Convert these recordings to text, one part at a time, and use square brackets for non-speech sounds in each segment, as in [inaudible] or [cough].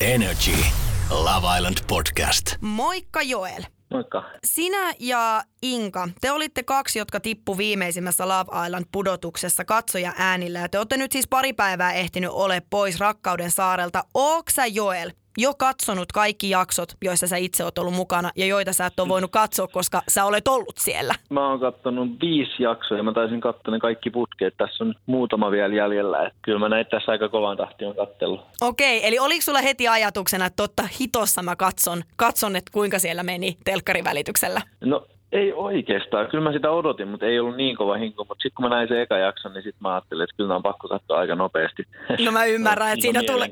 Energy. Love Island Podcast. Moikka Joel. Moikka. Sinä ja Inka, te olitte kaksi, jotka tippu viimeisimmässä Love Island pudotuksessa katsoja äänillä. Ja te olette nyt siis pari päivää ehtinyt ole pois Rakkauden saarelta. Ooksä Joel jo katsonut kaikki jaksot, joissa sä itse oot ollut mukana ja joita sä et ole voinut katsoa, koska sä olet ollut siellä? Mä oon katsonut viisi jaksoa ja mä taisin katsoa ne kaikki putkeet. Tässä on muutama vielä jäljellä. Että kyllä mä näitä tässä aika kovan tahtiin on kattellut. Okei, eli oliko sulla heti ajatuksena, että totta hitossa mä katson, katson että kuinka siellä meni telkkarivälityksellä? No ei oikeastaan. Kyllä mä sitä odotin, mutta ei ollut niin kova hinku. Mutta sitten kun mä näin se eka jakson, niin sitten mä ajattelin, että kyllä on pakko katsoa aika nopeasti. No mä ymmärrän, [laughs] että siinä tulee...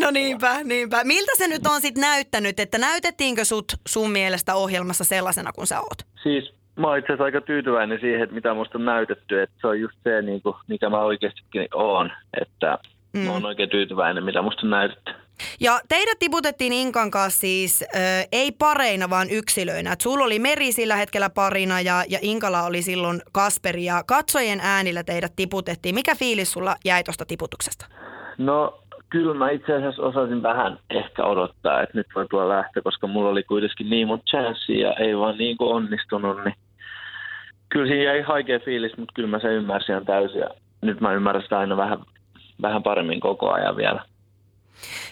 No niinpä, niinpä. Miltä se nyt on sitten näyttänyt, että näytettiinkö sut sun mielestä ohjelmassa sellaisena kuin sä oot? Siis mä oon itse asiassa aika tyytyväinen siihen, että mitä musta on näytetty. Että se on just se, niin kuin, mikä mä oikeastikin oon. Että mm. mä oon oikein tyytyväinen, mitä musta on näytetty. Ja teidät tiputettiin Inkan kanssa siis ö, ei pareina, vaan yksilöinä. Et sulla oli Meri sillä hetkellä parina ja, ja Inkala oli silloin Kasperi ja katsojien äänillä teidät tiputettiin. Mikä fiilis sulla jäi tuosta tiputuksesta? No kyllä mä itse asiassa osasin vähän ehkä odottaa, että nyt voi tulla lähtö, koska mulla oli kuitenkin niin monta chanssia ja ei vaan niin kuin onnistunut, niin kyllä siinä jäi haikea fiilis, mutta kyllä mä sen ymmärsin täysin ja nyt mä ymmärrän sitä aina vähän, vähän paremmin koko ajan vielä.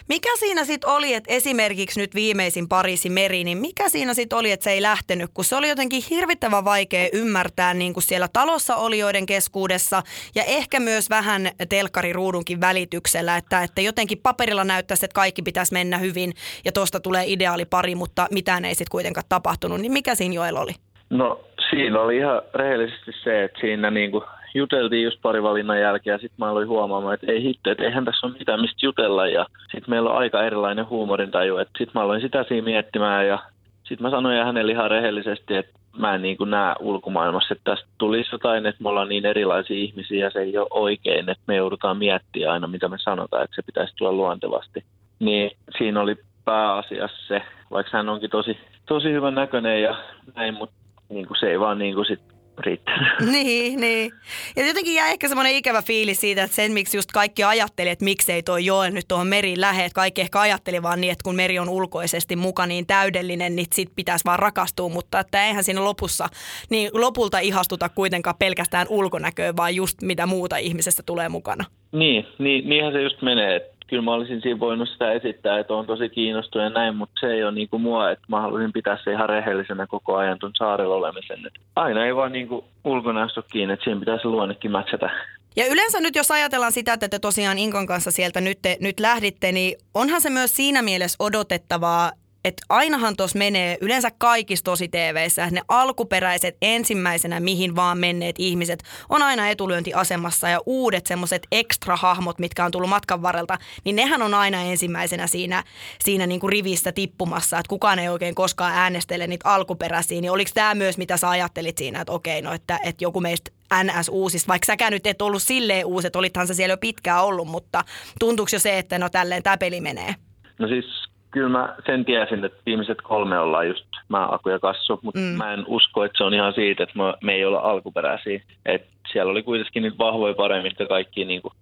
Mikä siinä sitten oli, että esimerkiksi nyt viimeisin Pariisi Meri, niin mikä siinä sitten oli, että se ei lähtenyt, kun se oli jotenkin hirvittävän vaikea ymmärtää niin kuin siellä talossa olijoiden keskuudessa ja ehkä myös vähän telkkariruudunkin välityksellä, että, että jotenkin paperilla näyttäisi, että kaikki pitäisi mennä hyvin ja tuosta tulee ideaali pari, mutta mitään ei sitten kuitenkaan tapahtunut, niin mikä siinä Joel oli? No siinä oli ihan rehellisesti se, että siinä niinku juteltiin just parivalinnan jälkeen ja sitten mä aloin huomaamaan, että ei hitto, että eihän tässä ole mitään mistä jutella ja sitten meillä on aika erilainen huumorintaju, että sitten mä aloin sitä siinä miettimään ja sitten mä sanoin hänelle ihan rehellisesti, että mä en niin kuin näe ulkomaailmassa, että tästä tulisi jotain, että me ollaan niin erilaisia ihmisiä ja se ei ole oikein, että me joudutaan miettimään aina, mitä me sanotaan, että se pitäisi tulla luontevasti. Niin siinä oli pääasiassa se, vaikka hän onkin tosi, tosi hyvän näköinen ja näin, mutta niin kuin se ei vaan niin kuin sit riittänyt. [laughs] [laughs] Niin, niin. Ja jotenkin jää ehkä semmoinen ikävä fiilis siitä, että sen miksi just kaikki ajatteli, että miksei toi Joel nyt tuohon meriin lähe. Että kaikki ehkä ajatteli vaan niin, että kun meri on ulkoisesti muka niin täydellinen, niin sit pitäisi vaan rakastua. Mutta että eihän siinä lopussa, niin lopulta ihastuta kuitenkaan pelkästään ulkonäköön, vaan just mitä muuta ihmisestä tulee mukana. Niin, niin, niinhän se just menee. että Kyllä mä olisin siinä voinut sitä esittää, että on tosi kiinnostunut ja näin, mutta se ei ole niin kuin mua, että mä haluaisin pitää se ihan rehellisenä koko ajan tuon saarella olemisen. Että aina ei vaan niin kuin ole kiinni, että siinä pitäisi luonnekin mätsätä. Ja yleensä nyt jos ajatellaan sitä, että te tosiaan Inkan kanssa sieltä nyt, te, nyt lähditte, niin onhan se myös siinä mielessä odotettavaa, että ainahan tuossa menee yleensä kaikissa tosi TVissä, ne alkuperäiset ensimmäisenä mihin vaan menneet ihmiset on aina etulyöntiasemassa ja uudet semmoiset ekstra hahmot, mitkä on tullut matkan varrelta, niin nehän on aina ensimmäisenä siinä, siinä niinku rivissä tippumassa, että kukaan ei oikein koskaan äänestele niitä alkuperäisiä, niin oliko tämä myös mitä sä ajattelit siinä, että okei, no että, että joku meistä NS-uusista, vaikka säkään nyt et ollut silleen uusi, että olithan sä siellä jo pitkään ollut, mutta tuntuuko jo se, että no tälleen tämä peli menee? No siis kyllä mä sen tiesin, että viimeiset kolme ollaan just mä, Aku ja Kassu, mutta mm. mä en usko, että se on ihan siitä, että me, me ei olla alkuperäisiä. Et siellä oli kuitenkin niitä vahvoja paremmin, että kaikki, niin kuin,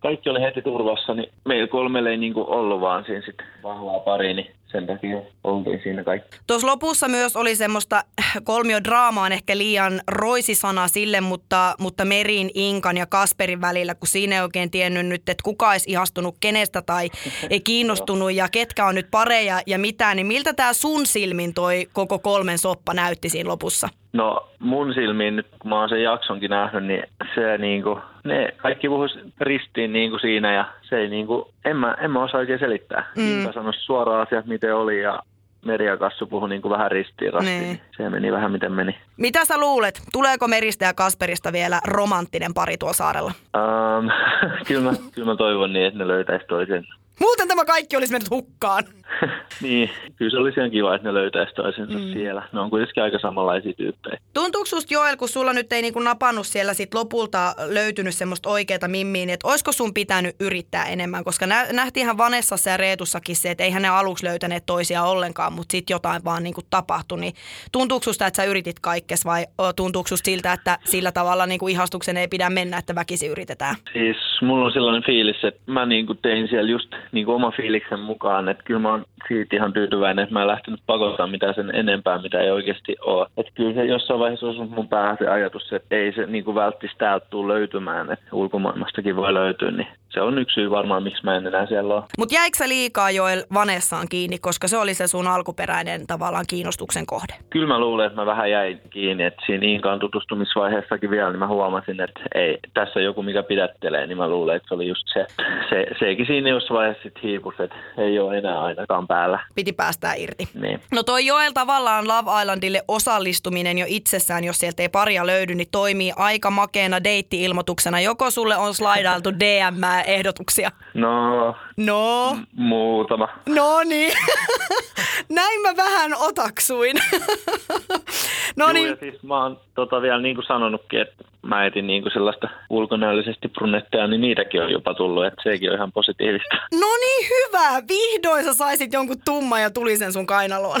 kaikki oli heti turvassa, niin meillä kolmelle ei niin kuin ollut vaan siinä sit vahvaa pari, niin sen takia oltiin siinä kaikki. Tuossa lopussa myös oli semmoista kolmiodraamaa, ehkä liian roisisana sille, mutta, mutta Merin, Inkan ja Kasperin välillä, kun siinä ei oikein tiennyt nyt, että kuka olisi ihastunut kenestä tai ei kiinnostunut ja ketkä on nyt pareja ja mitä, niin miltä tämä sun silmin toi koko kolmen soppa näytti siinä lopussa? No mun silmiin nyt, kun mä oon sen jaksonkin nähnyt, niin se niinku, ne kaikki puhuis ristiin niinku siinä ja se ei niinku, en mä, en mä osaa oikein selittää. Mm. Inka sanoi suoraan asiat, miten oli ja Meri ja Kassu puhui niinku vähän ristiin rastiin. Niin. Se meni vähän miten meni. Mitä sä luulet, tuleeko Meristä ja Kasperista vielä romanttinen pari tuolla saarella? Um, [laughs] kyllä, mä, kyllä mä toivon niin, että ne löytäisi toisen. Muuten tämä kaikki olisi mennyt hukkaan. [laughs] niin, kyllä se olisi ihan kiva, että ne löytäisi toisensa mm. siellä. Ne on kuitenkin aika samanlaisia tyyppejä. Tuntuuko susta Joel, kun sulla nyt ei niinku napannut siellä sit lopulta löytynyt semmoista oikeata mimmiin, että olisiko sun pitänyt yrittää enemmän? Koska nä- nähtiinhän Vanessassa ja Reetussakin se, että eihän ne aluksi löytäneet toisia ollenkaan, mutta sitten jotain vaan niinku tapahtui. Niin tuntuuko susta, että sä yritit kaikkes vai tuntuuko susta siltä, että sillä tavalla niinku ihastuksen ei pidä mennä, että väkisi yritetään? Siis mulla on sellainen fiilis, että mä niinku tein siellä just niinku oma fiiliksen mukaan, että kyllä mä oon siitä ihan tyytyväinen, että mä en lähtenyt pakottamaan mitään sen enempää, mitä ei oikeasti ole. Että kyllä se jossain vaiheessa osui mun päähän se ajatus, että ei se niin kuin välttämättä täältä tule löytymään, että ulkomaailmastakin voi löytyä, niin se on yksi syy varmaan, miksi mä en enää siellä ole. Mutta jäikö sä liikaa Joel Vanessaan kiinni, koska se oli se sun alkuperäinen tavallaan kiinnostuksen kohde? Kyllä mä luulen, että mä vähän jäin kiinni, että siinä Inkaan tutustumisvaiheessakin vielä, niin mä huomasin, että ei, tässä on joku, mikä pidättelee, niin mä luulen, että se oli just se. se sekin siinä jossain vaiheessa sitten hiipus, että ei ole enää ainakaan päällä. Piti päästää irti. Niin. No toi Joel tavallaan Love Islandille osallistuminen jo itsessään, jos sieltä ei paria löydy, niin toimii aika makeena deitti-ilmoituksena. Joko sulle on slaidailtu [laughs] DM ehdotuksia? No, no. M- muutama. No niin. [laughs] Näin mä vähän otaksuin. [laughs] no Juu, niin. Ja siis mä oon tota vielä niin kuin sanonutkin, että mä etin niin kuin sellaista ulkonäöllisesti brunetteja, niin niitäkin on jopa tullut, että sekin on ihan positiivista. No niin, hyvä. Vihdoin sä saisit jonkun tumman ja tulisen sun kainaloon.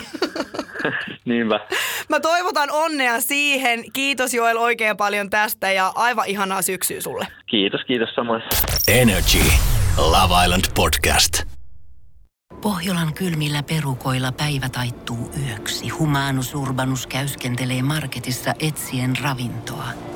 [laughs] Niinpä. Mä toivotan onnea siihen. Kiitos Joel oikein paljon tästä ja aivan ihanaa syksyä sulle. Kiitos, kiitos samoin. Energy. Love Island Podcast. Pohjolan kylmillä perukoilla päivä taittuu yöksi. Humanus Urbanus käyskentelee marketissa etsien ravintoa.